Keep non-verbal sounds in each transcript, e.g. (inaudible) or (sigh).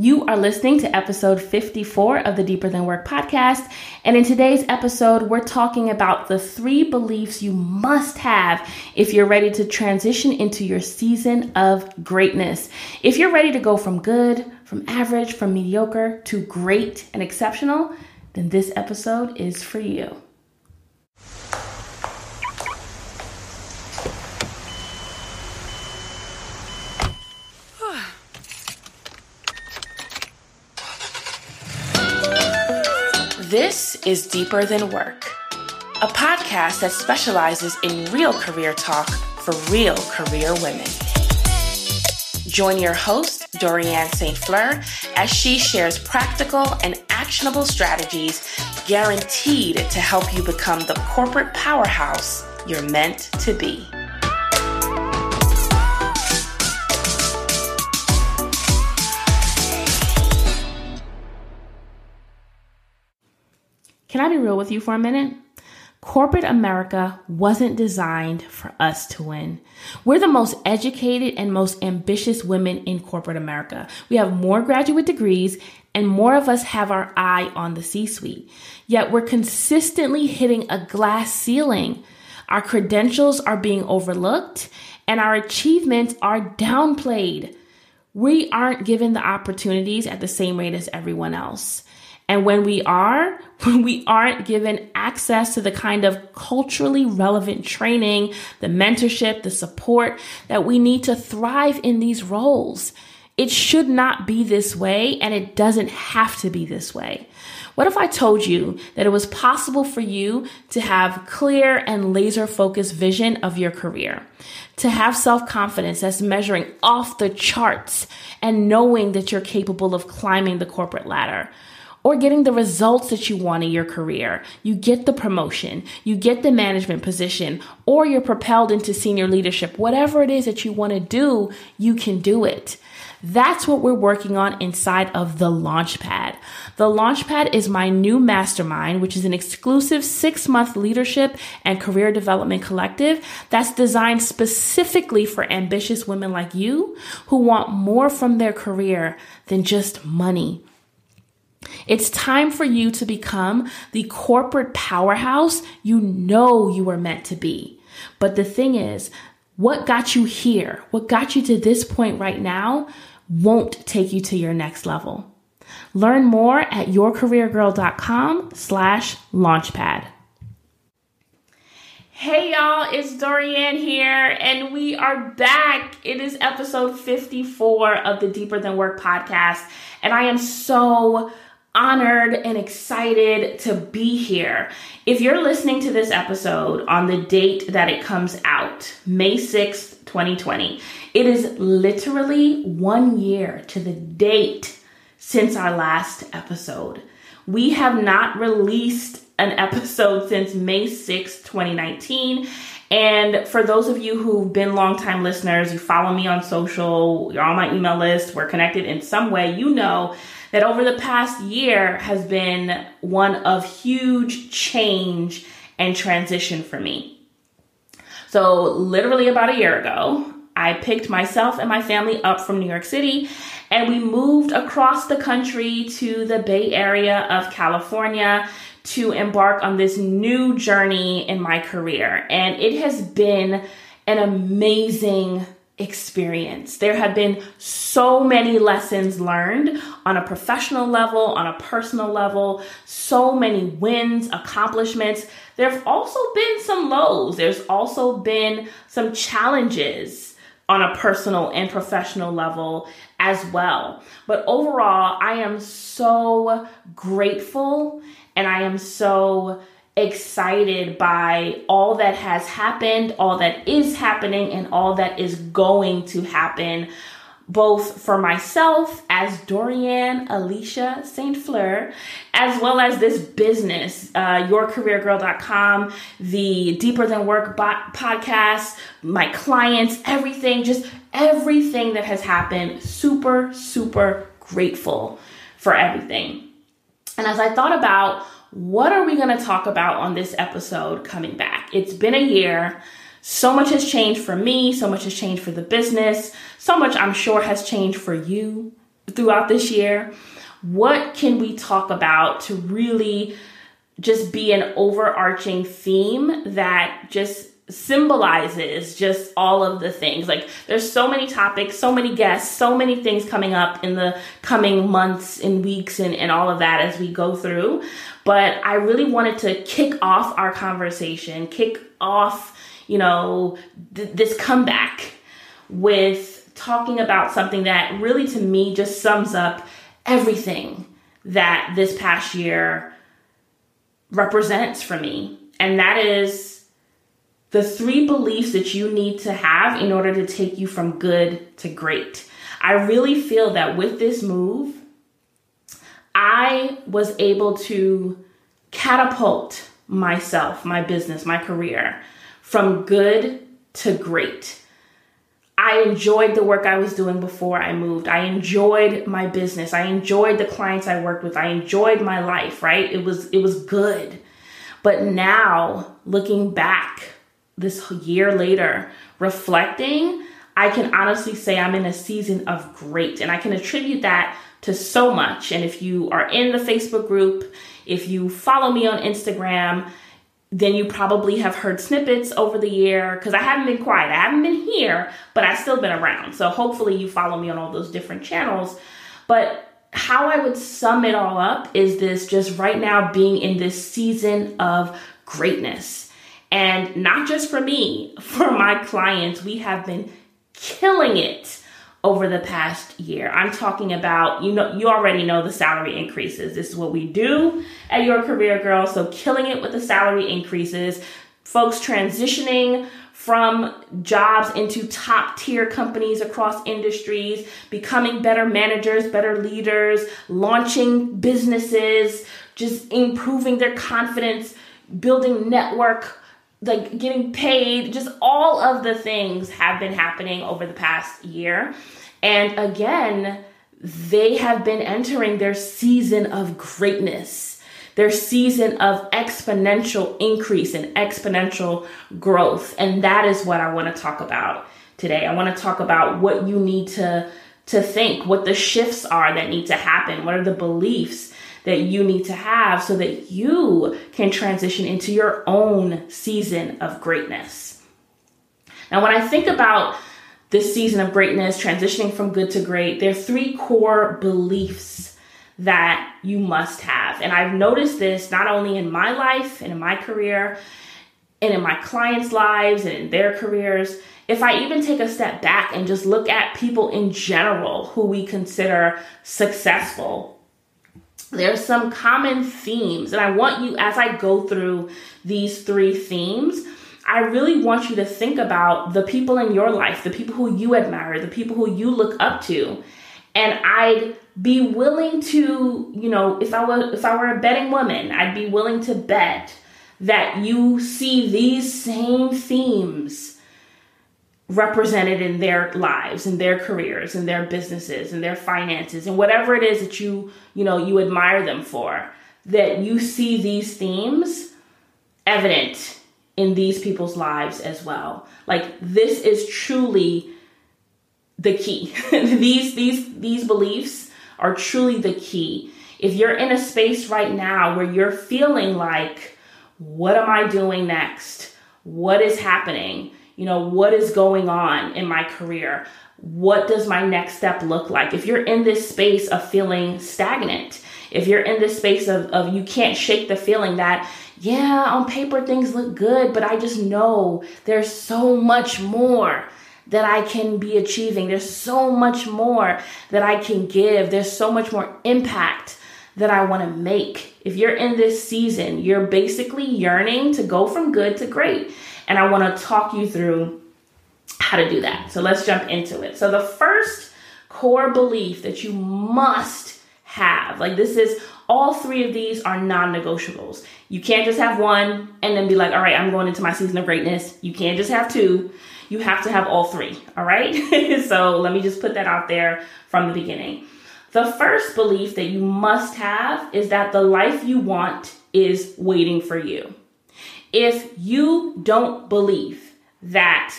You are listening to episode 54 of the Deeper Than Work podcast. And in today's episode, we're talking about the three beliefs you must have if you're ready to transition into your season of greatness. If you're ready to go from good, from average, from mediocre to great and exceptional, then this episode is for you. This is Deeper Than Work, a podcast that specializes in real career talk for real career women. Join your host, Dorianne St. Fleur, as she shares practical and actionable strategies guaranteed to help you become the corporate powerhouse you're meant to be. Can I be real with you for a minute? Corporate America wasn't designed for us to win. We're the most educated and most ambitious women in corporate America. We have more graduate degrees and more of us have our eye on the C suite. Yet we're consistently hitting a glass ceiling. Our credentials are being overlooked and our achievements are downplayed. We aren't given the opportunities at the same rate as everyone else. And when we are, (laughs) when we aren't given access to the kind of culturally relevant training, the mentorship, the support that we need to thrive in these roles. It should not be this way, and it doesn't have to be this way. What if I told you that it was possible for you to have clear and laser focused vision of your career? To have self confidence that's measuring off the charts and knowing that you're capable of climbing the corporate ladder? Or getting the results that you want in your career. You get the promotion, you get the management position, or you're propelled into senior leadership. Whatever it is that you want to do, you can do it. That's what we're working on inside of the Launchpad. The Launchpad is my new mastermind, which is an exclusive six month leadership and career development collective that's designed specifically for ambitious women like you who want more from their career than just money. It's time for you to become the corporate powerhouse you know you were meant to be. But the thing is, what got you here, what got you to this point right now, won't take you to your next level. Learn more at yourcareergirl.com slash launchpad. Hey y'all, it's Dorianne here, and we are back. It is episode 54 of the Deeper Than Work podcast, and I am so honored and excited to be here. If you're listening to this episode on the date that it comes out, May 6th, 2020, it is literally one year to the date since our last episode. We have not released an episode since May 6th, 2019. And for those of you who've been longtime listeners, you follow me on social, you're on my email list, we're connected in some way, you know that over the past year has been one of huge change and transition for me. So, literally about a year ago, I picked myself and my family up from New York City and we moved across the country to the Bay Area of California to embark on this new journey in my career. And it has been an amazing experience. There have been so many lessons learned on a professional level, on a personal level, so many wins, accomplishments. There have also been some lows. There's also been some challenges on a personal and professional level as well. But overall, I am so grateful and I am so excited by all that has happened, all that is happening, and all that is going to happen, both for myself as Dorianne Alicia St. Fleur, as well as this business, uh, yourcareergirl.com, the Deeper Than Work podcast, my clients, everything, just everything that has happened. Super, super grateful for everything. And as I thought about what are we going to talk about on this episode coming back? It's been a year. So much has changed for me, so much has changed for the business, so much I'm sure has changed for you throughout this year? What can we talk about to really just be an overarching theme that just symbolizes just all of the things. Like there's so many topics, so many guests, so many things coming up in the coming months and weeks and, and all of that as we go through. But I really wanted to kick off our conversation, kick off, you know, th- this comeback with talking about something that really to me just sums up everything that this past year represents for me. And that is the three beliefs that you need to have in order to take you from good to great. I really feel that with this move, I was able to catapult myself, my business, my career from good to great. I enjoyed the work I was doing before I moved. I enjoyed my business. I enjoyed the clients I worked with. I enjoyed my life, right? It was it was good. But now, looking back, this year later, reflecting, I can honestly say I'm in a season of great. And I can attribute that to so much. And if you are in the Facebook group, if you follow me on Instagram, then you probably have heard snippets over the year because I haven't been quiet. I haven't been here, but I've still been around. So hopefully you follow me on all those different channels. But how I would sum it all up is this just right now being in this season of greatness. And not just for me, (laughs) for my clients, we have been killing it over the past year. I'm talking about, you know, you already know the salary increases. This is what we do at Your Career Girl. So, killing it with the salary increases, folks transitioning from jobs into top tier companies across industries, becoming better managers, better leaders, launching businesses, just improving their confidence, building network like getting paid, just all of the things have been happening over the past year. And again, they have been entering their season of greatness, their season of exponential increase and exponential growth. And that is what I want to talk about today. I want to talk about what you need to to think, what the shifts are that need to happen, what are the beliefs that you need to have so that you can transition into your own season of greatness. Now, when I think about this season of greatness, transitioning from good to great, there are three core beliefs that you must have. And I've noticed this not only in my life and in my career, and in my clients' lives and in their careers. If I even take a step back and just look at people in general who we consider successful, there's some common themes. And I want you, as I go through these three themes, I really want you to think about the people in your life, the people who you admire, the people who you look up to. And I'd be willing to, you know, if I were if I were a betting woman, I'd be willing to bet that you see these same themes represented in their lives in their careers in their businesses and their finances and whatever it is that you you know you admire them for that you see these themes evident in these people's lives as well. Like this is truly the key. (laughs) These these these beliefs are truly the key. If you're in a space right now where you're feeling like what am i doing next? What is happening you know, what is going on in my career? What does my next step look like? If you're in this space of feeling stagnant, if you're in this space of, of you can't shake the feeling that, yeah, on paper things look good, but I just know there's so much more that I can be achieving. There's so much more that I can give. There's so much more impact that I want to make. If you're in this season, you're basically yearning to go from good to great. And I want to talk you through how to do that. So let's jump into it. So the first core belief that you must have, like this is all three of these are non negotiables. You can't just have one and then be like, all right, I'm going into my season of greatness. You can't just have two. You have to have all three. All right. (laughs) so let me just put that out there from the beginning. The first belief that you must have is that the life you want is waiting for you. If you don't believe that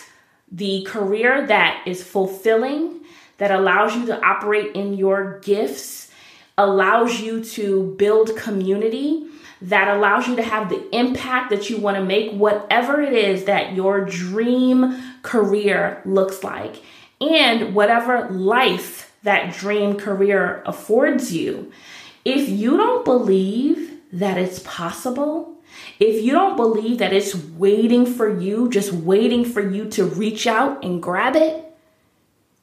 the career that is fulfilling, that allows you to operate in your gifts, allows you to build community, that allows you to have the impact that you want to make, whatever it is that your dream career looks like, and whatever life that dream career affords you. If you don't believe that it's possible, if you don't believe that it's waiting for you, just waiting for you to reach out and grab it,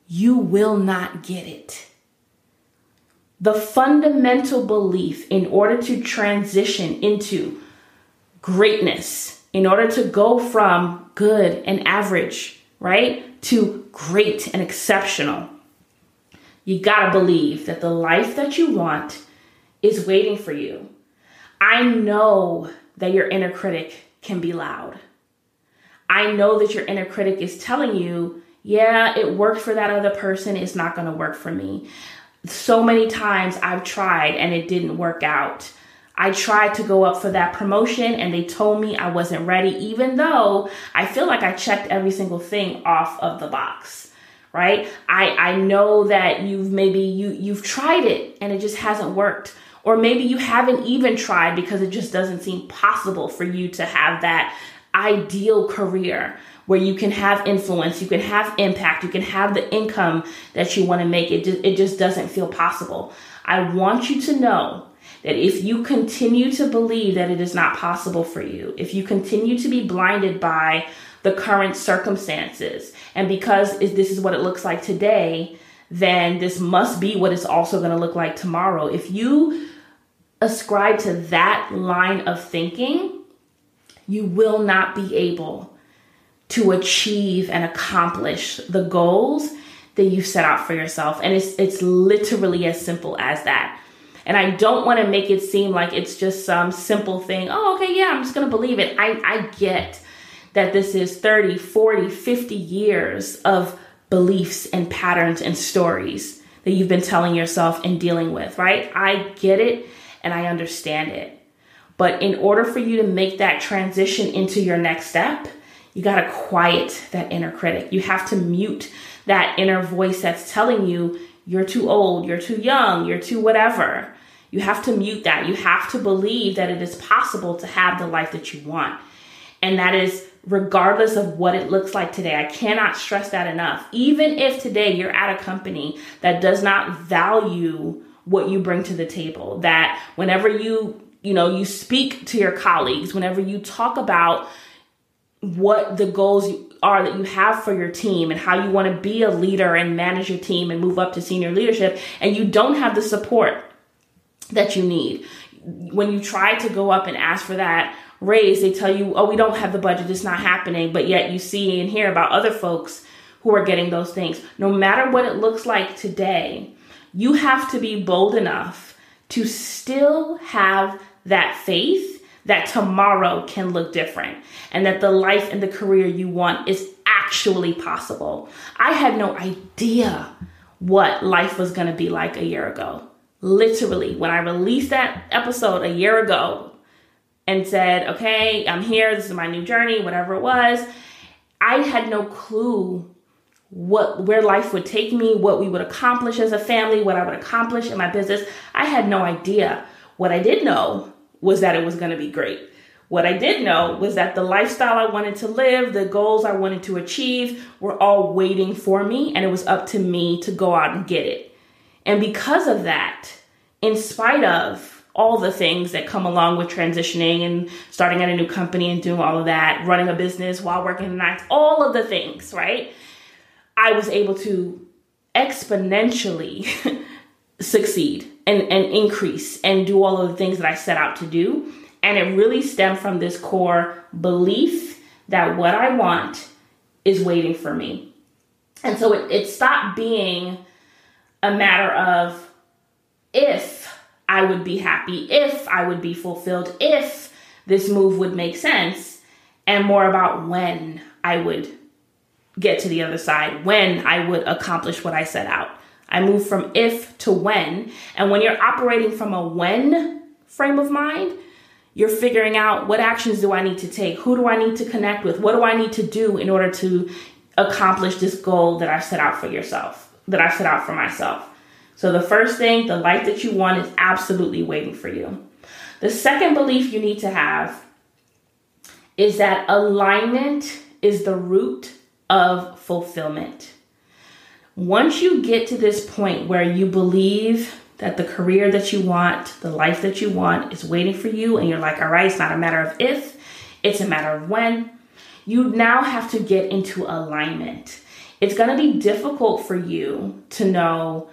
you will not get it. The fundamental belief in order to transition into greatness, in order to go from good and average, right, to great and exceptional, you gotta believe that the life that you want is waiting for you. I know that your inner critic can be loud. I know that your inner critic is telling you, yeah, it worked for that other person, it's not gonna work for me. So many times I've tried and it didn't work out. I tried to go up for that promotion and they told me I wasn't ready, even though I feel like I checked every single thing off of the box. Right? I, I know that you've maybe you you've tried it and it just hasn't worked. Or maybe you haven't even tried because it just doesn't seem possible for you to have that ideal career where you can have influence, you can have impact, you can have the income that you want to make. It just, it just doesn't feel possible. I want you to know that if you continue to believe that it is not possible for you, if you continue to be blinded by the current circumstances, and because this is what it looks like today, then this must be what it's also going to look like tomorrow. If you ascribe to that line of thinking, you will not be able to achieve and accomplish the goals that you've set out for yourself. And it's it's literally as simple as that. And I don't want to make it seem like it's just some simple thing. Oh, okay, yeah, I'm just going to believe it. I I get that this is 30, 40, 50 years of beliefs and patterns and stories that you've been telling yourself and dealing with, right? I get it and I understand it. But in order for you to make that transition into your next step, you got to quiet that inner critic. You have to mute that inner voice that's telling you you're too old, you're too young, you're too whatever. You have to mute that. You have to believe that it is possible to have the life that you want. And that is regardless of what it looks like today. I cannot stress that enough. Even if today you're at a company that does not value what you bring to the table. That whenever you, you know, you speak to your colleagues, whenever you talk about what the goals are that you have for your team and how you want to be a leader and manage your team and move up to senior leadership and you don't have the support that you need. When you try to go up and ask for that raise, they tell you, oh, we don't have the budget, it's not happening. But yet you see and hear about other folks who are getting those things. No matter what it looks like today, you have to be bold enough to still have that faith that tomorrow can look different and that the life and the career you want is actually possible. I had no idea what life was going to be like a year ago. Literally, when I released that episode a year ago and said, okay, I'm here, this is my new journey, whatever it was, I had no clue what where life would take me, what we would accomplish as a family, what I would accomplish in my business. I had no idea. What I did know was that it was going to be great. What I did know was that the lifestyle I wanted to live, the goals I wanted to achieve were all waiting for me and it was up to me to go out and get it. And because of that, in spite of all the things that come along with transitioning and starting at a new company and doing all of that, running a business while working nights, all of the things, right? I was able to exponentially (laughs) succeed and, and increase and do all of the things that I set out to do. And it really stemmed from this core belief that what I want is waiting for me. And so it, it stopped being a matter of if I would be happy, if I would be fulfilled, if this move would make sense, and more about when I would get to the other side, when I would accomplish what I set out. I move from if to when. And when you're operating from a when frame of mind, you're figuring out what actions do I need to take? Who do I need to connect with? What do I need to do in order to accomplish this goal that I set out for yourself, that I set out for myself. So, the first thing, the life that you want is absolutely waiting for you. The second belief you need to have is that alignment is the root of fulfillment. Once you get to this point where you believe that the career that you want, the life that you want is waiting for you, and you're like, all right, it's not a matter of if, it's a matter of when, you now have to get into alignment. It's to be difficult for you to know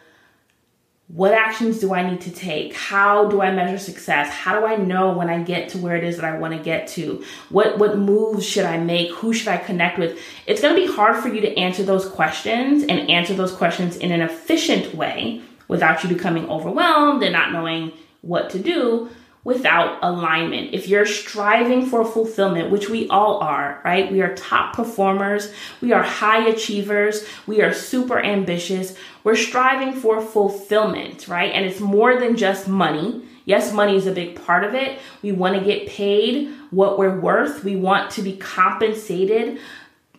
what actions do I need to take? How do I measure success? How do I know when I get to where it is that I want to get to? What what moves should I make? Who should I connect with? It's going to be hard for you to answer those questions and answer those questions in an efficient way without you becoming overwhelmed and not knowing what to do without alignment. If you're striving for fulfillment, which we all are, right? We are top performers, we are high achievers, we are super ambitious. We're striving for fulfillment, right? And it's more than just money. Yes, money is a big part of it. We want to get paid what we're worth. We want to be compensated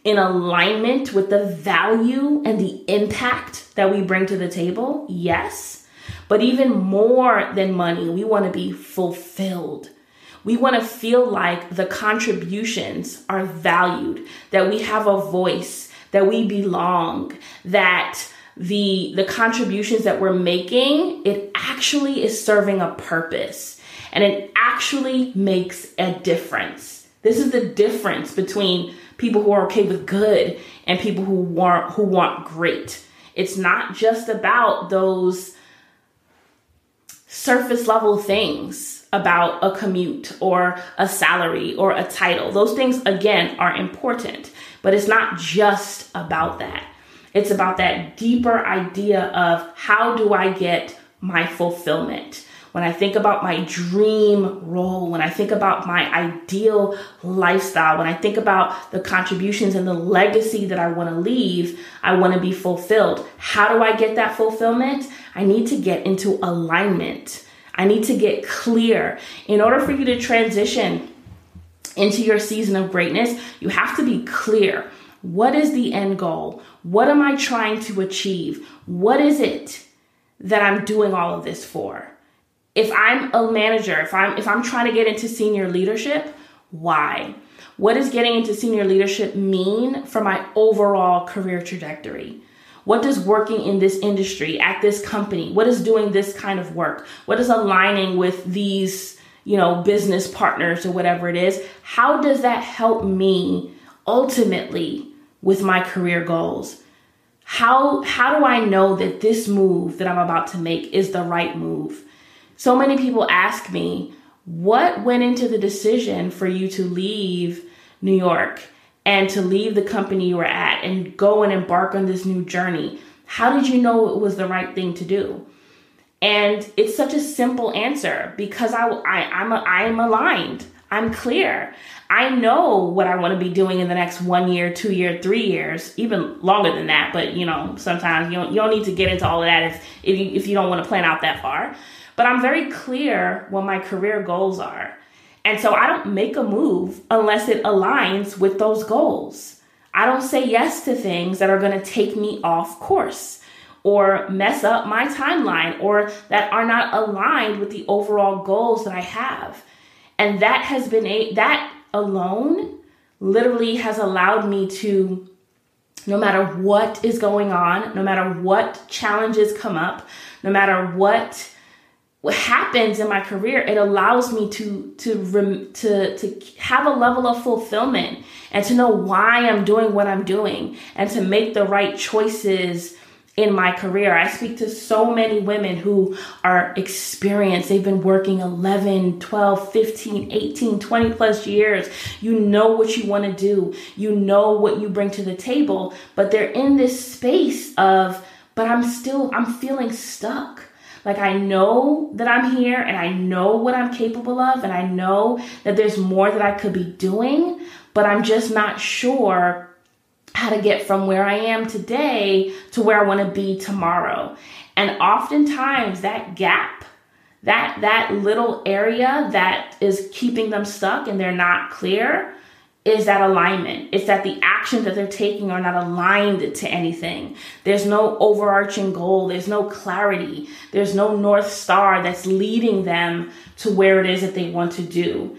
in alignment with the value and the impact that we bring to the table. Yes. But even more than money, we want to be fulfilled. We want to feel like the contributions are valued, that we have a voice, that we belong, that the the contributions that we're making, it actually is serving a purpose and it actually makes a difference. This is the difference between people who are okay with good and people who want who want great. It's not just about those surface level things about a commute or a salary or a title. Those things, again, are important, but it's not just about that. It's about that deeper idea of how do I get my fulfillment? When I think about my dream role, when I think about my ideal lifestyle, when I think about the contributions and the legacy that I want to leave, I want to be fulfilled. How do I get that fulfillment? I need to get into alignment. I need to get clear. In order for you to transition into your season of greatness, you have to be clear. What is the end goal? What am I trying to achieve? What is it that I'm doing all of this for? If I'm a manager, if I'm if I'm trying to get into senior leadership, why? What does getting into senior leadership mean for my overall career trajectory? What does working in this industry at this company, what is doing this kind of work? What is aligning with these, you know, business partners or whatever it is? How does that help me ultimately with my career goals? How how do I know that this move that I'm about to make is the right move? So many people ask me, what went into the decision for you to leave New York and to leave the company you were at and go and embark on this new journey? How did you know it was the right thing to do? And it's such a simple answer because I, I I'm am aligned. I'm clear. I know what I want to be doing in the next one year, two year, three years, even longer than that. But you know, sometimes you don't, you don't need to get into all of that if if you, if you don't want to plan out that far. But I'm very clear what my career goals are. And so I don't make a move unless it aligns with those goals. I don't say yes to things that are going to take me off course or mess up my timeline or that are not aligned with the overall goals that I have. And that has been a that alone literally has allowed me to no matter what is going on, no matter what challenges come up, no matter what what happens in my career it allows me to to to to have a level of fulfillment and to know why I'm doing what I'm doing and to make the right choices in my career. I speak to so many women who are experienced. They've been working 11, 12, 15, 18, 20 plus years. You know what you want to do. You know what you bring to the table, but they're in this space of but I'm still I'm feeling stuck. Like I know that I'm here and I know what I'm capable of and I know that there's more that I could be doing, but I'm just not sure how to get from where I am today to where I want to be tomorrow. And oftentimes that gap, that that little area that is keeping them stuck and they're not clear, is that alignment. It's that the actions that they're taking are not aligned to anything. There's no overarching goal, there's no clarity, there's no North Star that's leading them to where it is that they want to do.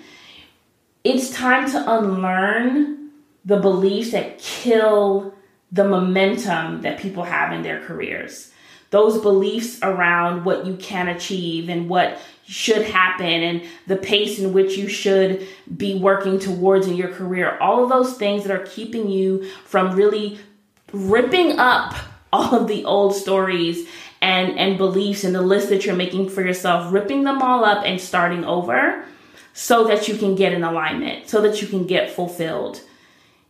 It's time to unlearn the beliefs that kill the momentum that people have in their careers. Those beliefs around what you can achieve and what should happen and the pace in which you should be working towards in your career. All of those things that are keeping you from really ripping up (laughs) all of the old stories and and beliefs and the list that you're making for yourself, ripping them all up and starting over so that you can get in alignment, so that you can get fulfilled.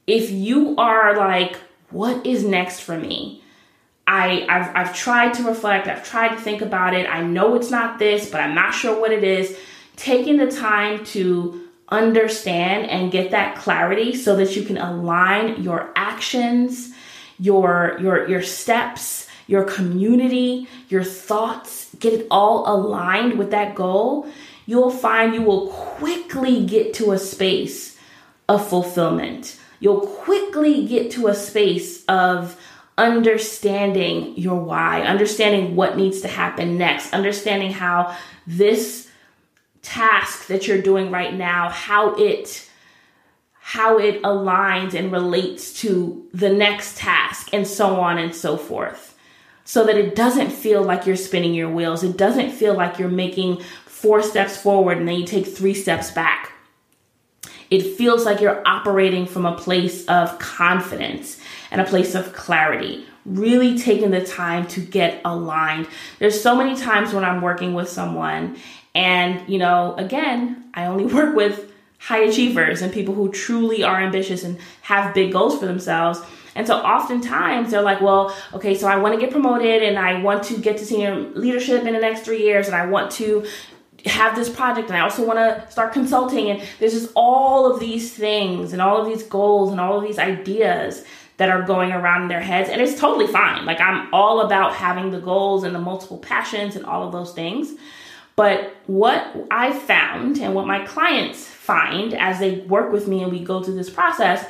If you are like, what is next for me? I, I've, I've tried to reflect, I've tried to think about it. I know it's not this, but I'm not sure what it is. Taking the time to understand and get that clarity so that you can align your actions, your your your steps, your community, your thoughts, get it all aligned with that goal, you'll find you will quickly get to a space of fulfillment. You'll quickly get to a space of understanding your why, understanding what needs to happen next, understanding how this task that you're doing right now, how it how it aligns and relates to the next task and so on and so forth. So that it doesn't feel like you're spinning your wheels. It doesn't feel like you're making four steps forward and then you take three steps back. It feels like you're operating from a place of confidence and a place of clarity. Really taking the time to get aligned. There's so many times when I'm working with someone, and you know, again, I only (laughs) work with high achievers and people who truly are ambitious and have big goals for themselves. And so oftentimes they're like, well, okay, so I want to get promoted and I want to get to senior leadership in the next three years and I want to have this project and I also want to start consulting. And there's just all of these things and all of these goals and all of these ideas that are going around in their heads. And it's totally fine. Like, I'm all about having the goals and the multiple passions and all of those things. But what I found and what my clients find as they work with me and we go through this process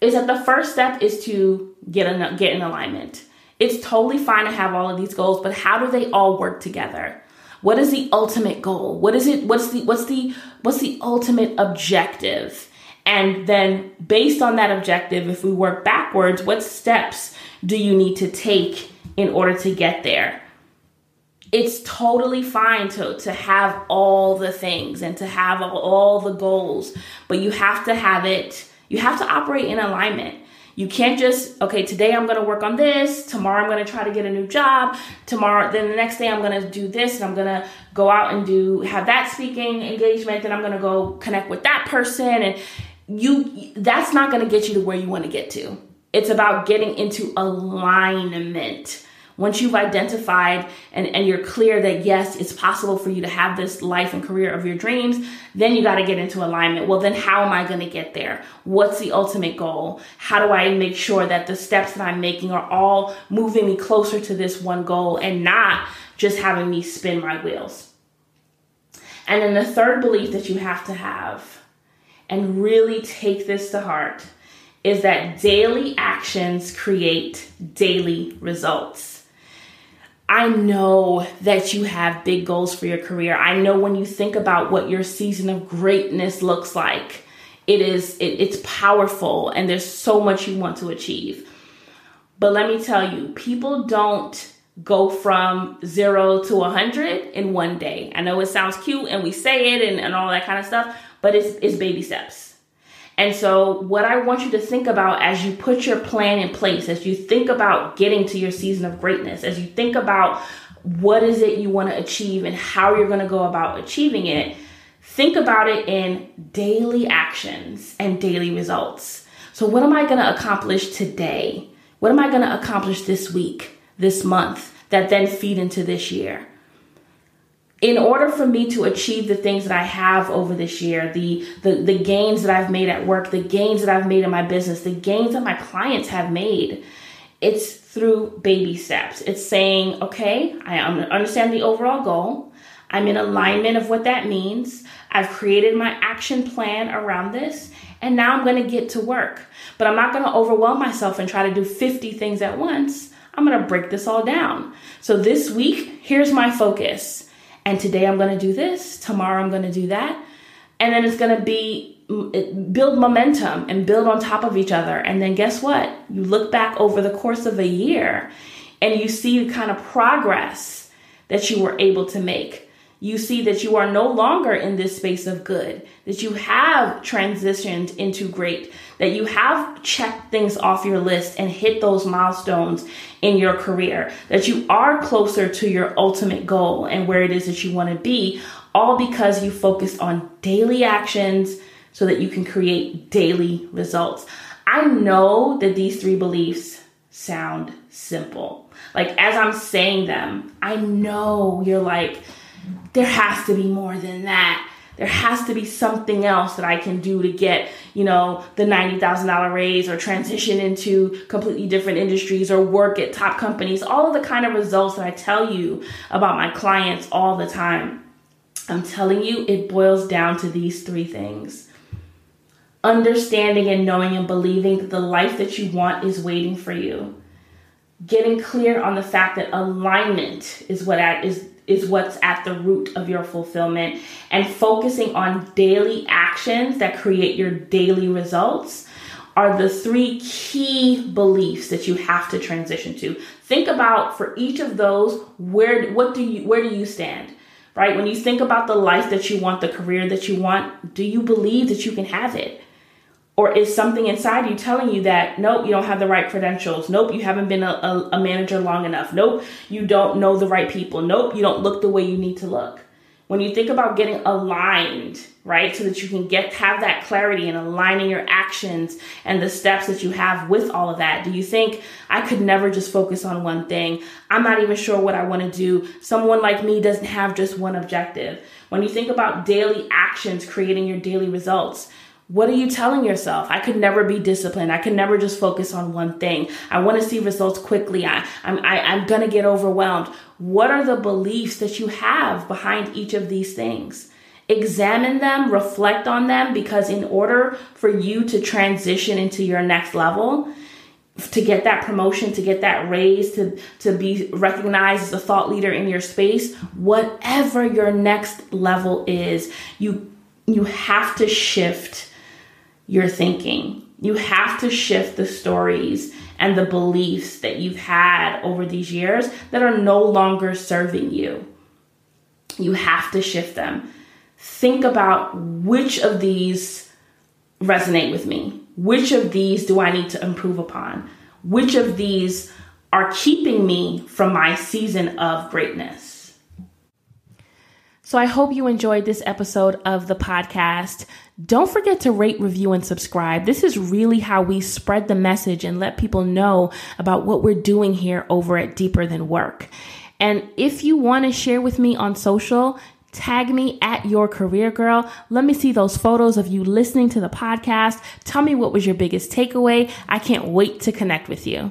is that the first step is to get in, get in alignment. It's totally fine to have all of these goals, but how do they all work together? What is the ultimate goal? What is it? What's the what's the what's the ultimate objective? And then based on that objective, if we work backwards, what steps do you need to take in order to get there? It's totally fine to, to have all the things and to have all the goals, but you have to have it, you have to operate in alignment. You can't just, okay, today I'm to work on this. Tomorrow I'm to try to get a new job. Tomorrow, then the next day I'm to do this and I'm to go out and do, have that speaking engagement. Then I'm to go connect with that person. And you, that's not to get you to where you want to get to. It's about getting into alignment once you've identified and, and you're clear that yes, it's possible for you to have this life and career of your dreams, then you got to get into alignment. Well, then how am I going to get there? What's the ultimate goal? How do I make sure that the steps that I'm making are all moving me closer to this one goal and not just having me spin my wheels? And then the third belief that you have to have and really take this to heart is that daily actions create daily results. I know that you have big goals for your career. I know when you think about what your season of greatness looks like, it is it, it's powerful and there's so much you want to achieve. But let me tell you, people don't go from zero to a hundred in one day. I know it sounds cute and we say it and, and all that kind of stuff, but it's it's baby steps. And so, what I want you to think about as you put your plan in place, as you think about getting to your season of greatness, as you think about what is it you want to achieve and how you're going to go about achieving it, think about it in daily actions and daily results. So, what am I going to accomplish today? What am I going to accomplish this week, this month, that then feed into this year? In order for me to achieve the things that I have over this year, the, the the gains that I've made at work, the gains that I've made in my business, the gains that my clients have made, it's through baby steps. It's saying, okay, I understand the overall goal. I'm in alignment of what that means. I've created my action plan around this, and now I'm going to get to work. But I'm not going to overwhelm myself and try to do 50 things at once. I'm going to break this all down. So this week, here's my focus. And today I'm going to do this, tomorrow I'm going to do that. And then it's going to be build momentum and build on top of each other. And then guess what? You look back over the course of a year and you see the kind of progress that you were able to make you see that you are no longer in this space of good, that you have transitioned into great, that you have checked things off your list and hit those milestones in your career, that you are closer to your ultimate goal and where it is that you want to be, all because you focused on daily actions so that you can create daily results. I know that these three beliefs sound simple. Like as I'm saying them, I know you're like, there has to be more than that. There has to be something else that I can do to get, you know, the $90,000 raise or transition into completely different industries or work at top companies. All of the kind of results that I tell you about my clients all the time. I'm telling you, it boils down to these three things understanding and knowing and believing that the life that you want is waiting for you. Getting clear on the fact that alignment is what is is what's at the root of your fulfillment and focusing on daily actions that create your daily results are the three key beliefs that you have to transition to. Think about for each of those where what do you where do you stand? Right? When you think about the life that you want, the career that you want, do you believe that you can have it? Or is something inside you telling you that, nope, you don't have the right credentials. Nope, you haven't been a, a, a, manager long enough. Nope, you don't know the right people. Nope, you don't look the way you need to look. When you think about getting aligned, right, so that you can get have that clarity and aligning your actions and the steps that you have with all of that, do you think I could never just focus on one thing? I'm not even sure what I want to do. Someone like me doesn't have just one objective. When you think about daily actions creating your daily results, what are you telling yourself? I could never be disciplined. I could never just focus on one thing. I want to see results quickly. I, I'm, I, I'm going to get overwhelmed. What are the beliefs that you have behind each of these things? Examine them, reflect on them, because in order for you to transition into your next level, to get that promotion, to get that raise, to, to be recognized as a thought leader in your space, whatever your next level is, you you have to shift your thinking. You have to shift the stories and the beliefs that you've had over these years that are no longer serving you. You have to shift them. Think about which of these resonate with me. Which of these do I need to improve upon? Which of these are keeping me from my season of greatness? So I hope you enjoyed this episode of the podcast. Don't forget to rate, review, and subscribe. This is really how we spread the message and let people know about what we're doing here over at Deeper Than Work. And if you want to share with me on social, tag me at your career girl. Let me see those photos of you listening to the podcast. Tell me what was your biggest takeaway. I can't wait to connect with you.